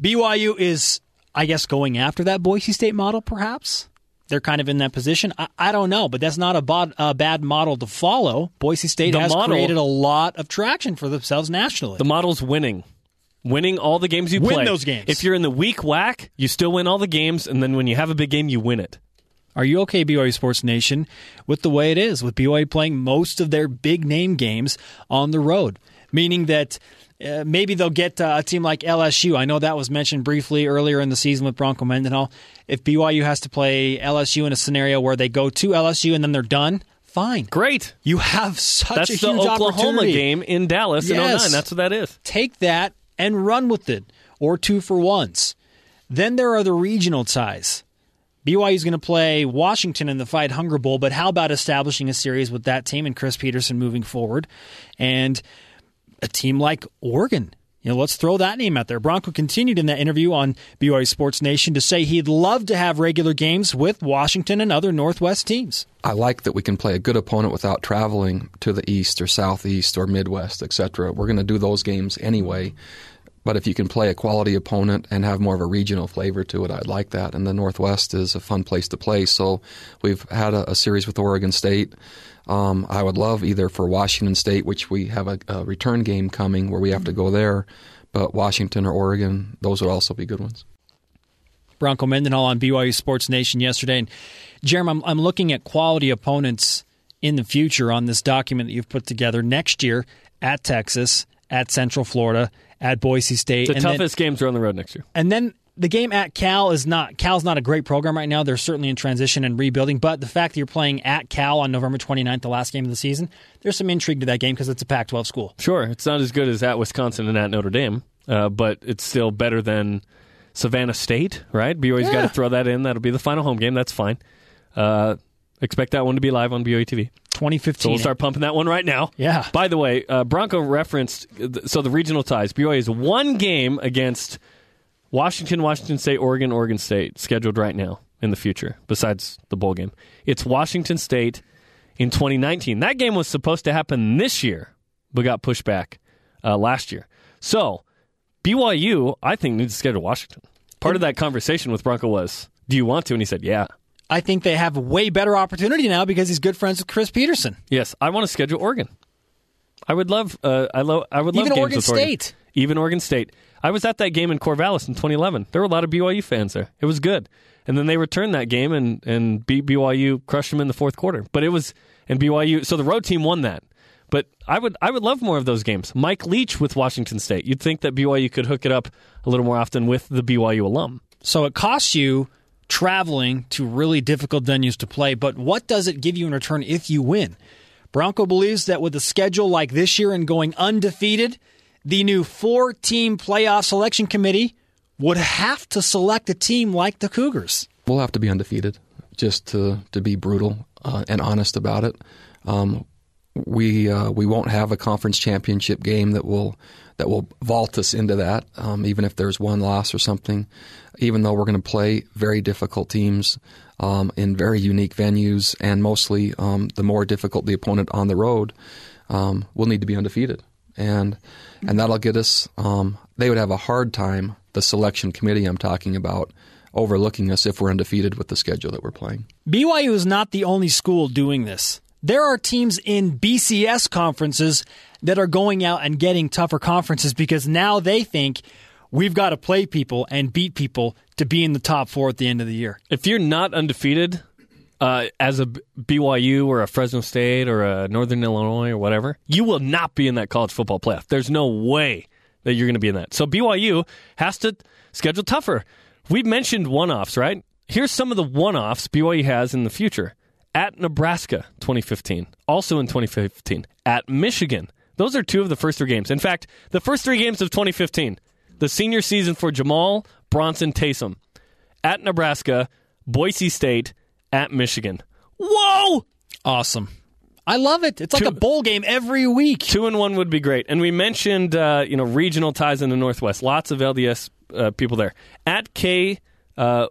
BYU is, I guess, going after that Boise State model. Perhaps they're kind of in that position. I, I don't know, but that's not a bod, a bad model to follow. Boise State The has model- created a lot of traction for themselves nationally. The model's winning. Winning all the games you Win play. those games. If you're in the weak WAC, you still win all the games, and then when you have a big game, you win it. Are you okay, BYU Sports Nation, with the way it is, with BYU playing most of their big name games on the road? Meaning that uh, maybe they'll get uh, a team like LSU. I know that was mentioned briefly earlier in the season with Bronco Mendenhall. If BYU has to play LSU in a scenario where they go to LSU and then they're done, fine. Great. You have such That's a the huge Oklahoma game in Dallas in Yes. 09. That's what that is. Take that and run with it, or two for once. Then there are the regional ties. BYU is going to play Washington in the Fight Hunger Bowl, but how about establishing a series with that team and Chris Petersen moving forward, and a team like Oregon? You know, let's throw that name out there. Bronco continued in that interview on BYU Sports Nation to say he'd love to have regular games with Washington and other Northwest teams. I like that we can play a good opponent without traveling to the east or southeast or midwest, etc. We're going to do those games anyway. But if you can play a quality opponent and have more of a regional flavor to it, I'd like that. And the Northwest is a fun place to play. So we've had a, a series with Oregon State. Um, I would love either for Washington State, which we have a, a return game coming where we have to go there, but Washington or Oregon, those would also be good ones. Bronco Mendenhall on BYU Sports Nation yesterday. And Jeremy, I'm, I'm looking at quality opponents in the future on this document that you've put together next year at Texas, at Central Florida, at Boise State. The and then- toughest games are on the road next year. and then the game at Cal is not Cal's not a great program right now. They're certainly in transition and rebuilding. But the fact that you're playing at Cal on November 29th, the last game of the season, there's some intrigue to that game because it's a Pac-12 school. Sure, it's not as good as at Wisconsin and at Notre Dame, uh, but it's still better than Savannah State, right? BYU's got to throw that in. That'll be the final home game. That's fine. Uh, expect that one to be live on BYU TV. 2015. So we'll start pumping that one right now. Yeah. By the way, uh, Bronco referenced so the regional ties. BYU is one game against Washington, Washington State, Oregon, Oregon State scheduled right now in the future. Besides the bowl game, it's Washington State in 2019. That game was supposed to happen this year, but got pushed back uh, last year. So BYU, I think, needs to schedule Washington. Part of that conversation with Bronco was, "Do you want to?" And he said, "Yeah." I think they have a way better opportunity now because he's good friends with Chris Petersen. Yes, I want to schedule Oregon. I would love. Uh, I love. I would love Even games Oregon with Oregon. State. Even Oregon State. I was at that game in Corvallis in 2011. There were a lot of BYU fans there. It was good. And then they returned that game and and beat BYU, crushed them in the fourth quarter. But it was and BYU. So the road team won that. But I would I would love more of those games. Mike Leach with Washington State. You'd think that BYU could hook it up a little more often with the BYU alum. So it costs you traveling to really difficult venues to play, but what does it give you in return if you win? Bronco believes that with a schedule like this year and going undefeated, the new four team playoff selection committee would have to select a team like the Cougars. We'll have to be undefeated, just to to be brutal uh, and honest about it. Um, we uh, we won't have a conference championship game that will that will vault us into that, um, even if there's one loss or something. Even though we're going to play very difficult teams um, in very unique venues, and mostly um, the more difficult the opponent on the road, um, we'll need to be undefeated, and and that'll get us. Um, they would have a hard time. The selection committee I'm talking about overlooking us if we're undefeated with the schedule that we're playing. BYU is not the only school doing this. There are teams in BCS conferences that are going out and getting tougher conferences because now they think we've got to play people and beat people to be in the top four at the end of the year. If you're not undefeated uh, as a BYU or a Fresno State or a Northern Illinois or whatever, you will not be in that college football playoff. There's no way that you're going to be in that. So BYU has to schedule tougher. We've mentioned one offs, right? Here's some of the one offs BYU has in the future. At Nebraska, 2015. Also in 2015. At Michigan. Those are two of the first three games. In fact, the first three games of 2015, the senior season for Jamaal Bronson Taysom. At Nebraska, Boise State, at Michigan. Whoa! Awesome. I love it. It's like Two- a bowl game every week. Two and one would be great. And we mentioned, uh, you know, regional ties in the Northwest. Lots of LDS uh, people there. At K uh,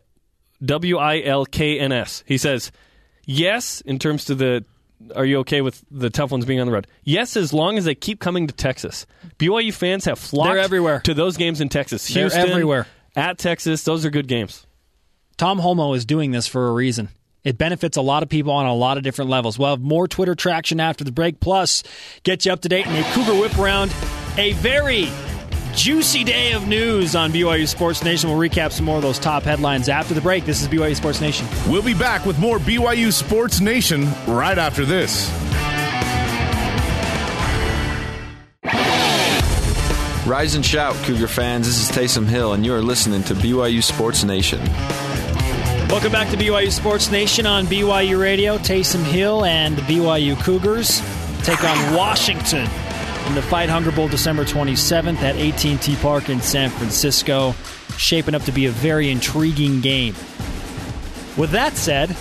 W I L K N S, he says, yes, in terms to the. Are you okay with the tough ones being on the road? Yes, as long as they keep coming to Texas. BYU fans have flocked They're everywhere. to those games in Texas. They're Houston, everywhere. At Texas, those are good games. Tom Holmoe is doing this for a reason. It benefits a lot of people on a lot of different levels. We'll have more Twitter traction after the break, plus get you up to date in a Cougar Whip Around. A very juicy day of news on BYU Sports Nation. We'll recap some more of those top headlines after the break. This is BYU Sports Nation. We'll be back with more BYU Sports Nation right after this. Rise and shout, Cougar fans. This is Taysom Hill, and you are listening to BYU Sports Nation. Welcome back to BYU Sports Nation on BYU Radio. Taysom Hill and the BYU Cougars take on Washington in the Fight Hunger Bowl December 27th at AT&T Park in San Francisco. Shaping up to be a very intriguing game. With that said,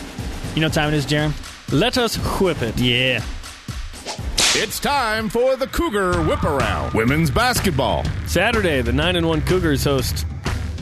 you know what time it is, Jarom? Let us whip it. Yeah. It's time for the Cougar Whip Around. Women's basketball. Saturday, the 9 and 1 Cougars host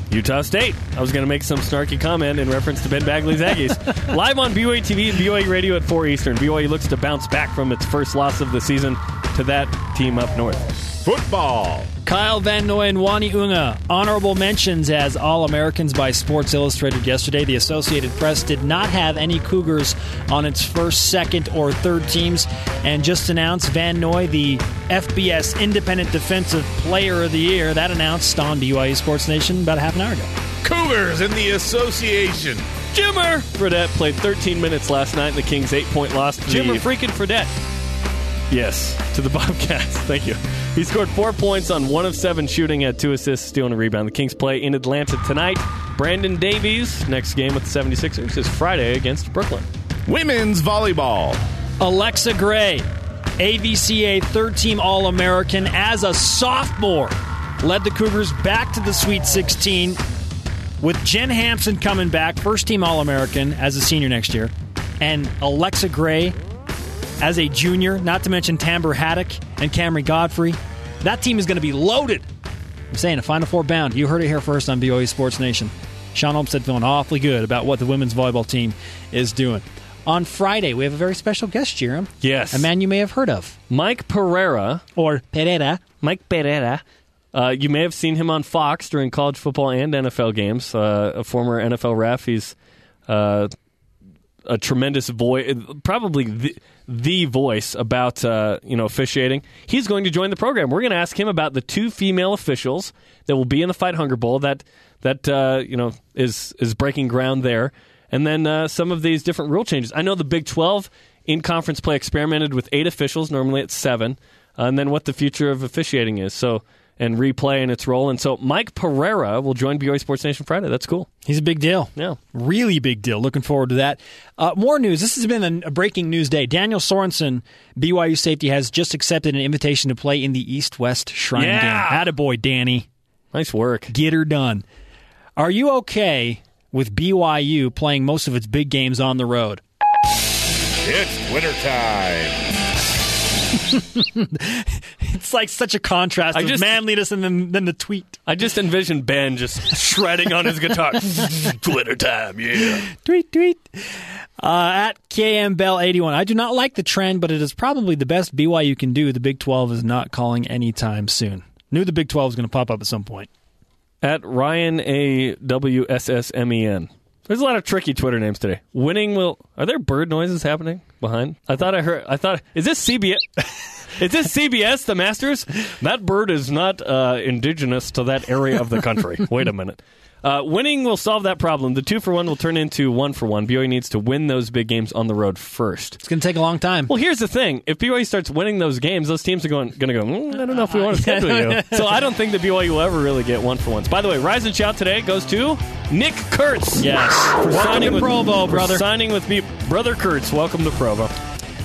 Utah State. I was going to make some snarky comment in reference to Ben Bagley's Aggies. Live on BYU TV and BYU Radio at 4 Eastern. BYU looks to bounce back from its first loss of the season to that team up north. Football. Kyle Van Noy and Uani Unga, honorable mentions as All Americans by Sports Illustrated yesterday. The Associated Press did not have any Cougars on its first, second, or third teams, and just announced Van Noy the FBS Independent Defensive Player of the Year. That announced on BYU Sports Nation about a half an hour ago. Cougars in the association. Jimmer Fredette played 13 minutes last night in the Kings' eight point loss to Jimmer freaking Fredette. Yes, to the Bobcats. Thank you. He scored four points on one of seven shooting, had two assists, stealing a rebound. The Kings play in Atlanta tonight. Brandon Davies, next game with the 76ers, is Friday against Brooklyn. Women's volleyball. Alexa Gray, AVCA third team All American as a sophomore, led the Cougars back to the Sweet 16 with Jen Hamson coming back, first team All American as a senior next year, and Alexa Gray as a junior, not to mention Tamber Haddock and Camry Godfrey. That team is going to be loaded. I'm saying a Final Four bound. You heard it here first on BYU Sports Nation. Sean Olmstead feeling awfully good about what the women's volleyball team is doing. On Friday, we have a very special guest, Jarom. Yes. A man you may have heard of. Mike Pereira, Or Pereira. Mike Pereira, Uh, you may have seen him on Fox during college football and NFL games. Uh, a former NFL ref. He's uh, a tremendous voice, probably the, the voice about uh, you know officiating. He's going to join the program. We're going to ask him about the two female officials that will be in the Fight Hunger Bowl. That that uh, you know is is breaking ground there, and then uh, some of these different rule changes. I know the Big Twelve in conference play experimented with eight officials. Normally it's seven, uh, and then what the future of officiating is. So and replay in its role. And so Mike Pereira will join BYU Sports Nation Friday. That's cool. He's a big deal. Yeah. Really big deal. Looking forward to that. Uh, more news. This has been a, breaking news day. Daniel Sorensen, BYU safety, has just accepted an invitation to play in the East West Shrine yeah. game. Attaboy, Danny. Nice work. Get her done. Are you okay with BYU playing most of its big games on the road? It's wintertime. it's like such a contrast I of just, manliness and then, then the tweet. I just envision Ben just shredding on his guitar. Twitter time, yeah. Tweet, tweet. Uh, at KM Bell 81. I do not like the trend, but it is probably the best BYU can do. The Big 12 is not calling anytime soon. Knew the Big 12 was going to pop up at some point. At Ryan A W S S M E N. There's a lot of tricky Twitter names today. Winning will. Are there bird noises happening behind? I thought I heard. I thought. Is this CBS? is this CBS? The Masters? That bird is not uh, indigenous to that area of the country. Wait a minute. Uh, winning will solve that problem. The two for one will turn into one for one. BYU needs to win those big games on the road first. It's going to take a long time. Well, here's the thing: if BYU starts winning those games, those teams are going going to go. Mm, I don't know if we want to schedule you. So I don't think that BYU will ever really get one for ones. By the way, Rise and Shout today goes to Nick Kurtz. Yes, for signing with Provo, brother. signing with me, brother Kurtz. Welcome to Provo.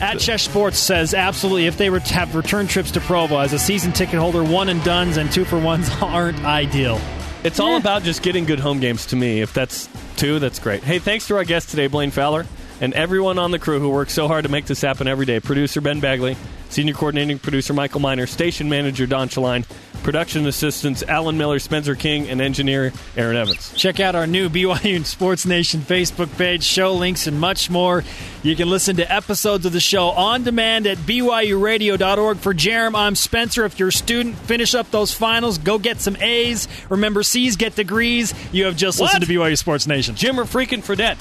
At Chesh Sports says absolutely if they have return trips to Provo as a season ticket holder, one and duns and two for ones aren't ideal. It's all about just getting good home games to me. If that's two, that's great. Hey, thanks to our guest today, Blaine Fowler, and everyone on the crew who works so hard to make this happen every day. Producer Ben Bagley, senior coordinating producer Michael Miner, station manager Don Chaline, production assistants Alan Miller, Spencer King, and engineer Aaron Evans. Check out our new BYU Sports Nation Facebook page, show links, and much more. You can listen to episodes of the show on demand at BYURadio.org. For Jarom, I'm Spencer. If you're a student, finish up those finals, go get some A's. Remember, C's get degrees. You have just what? listened to BYU Sports Nation. Jimmer freaking Fredette.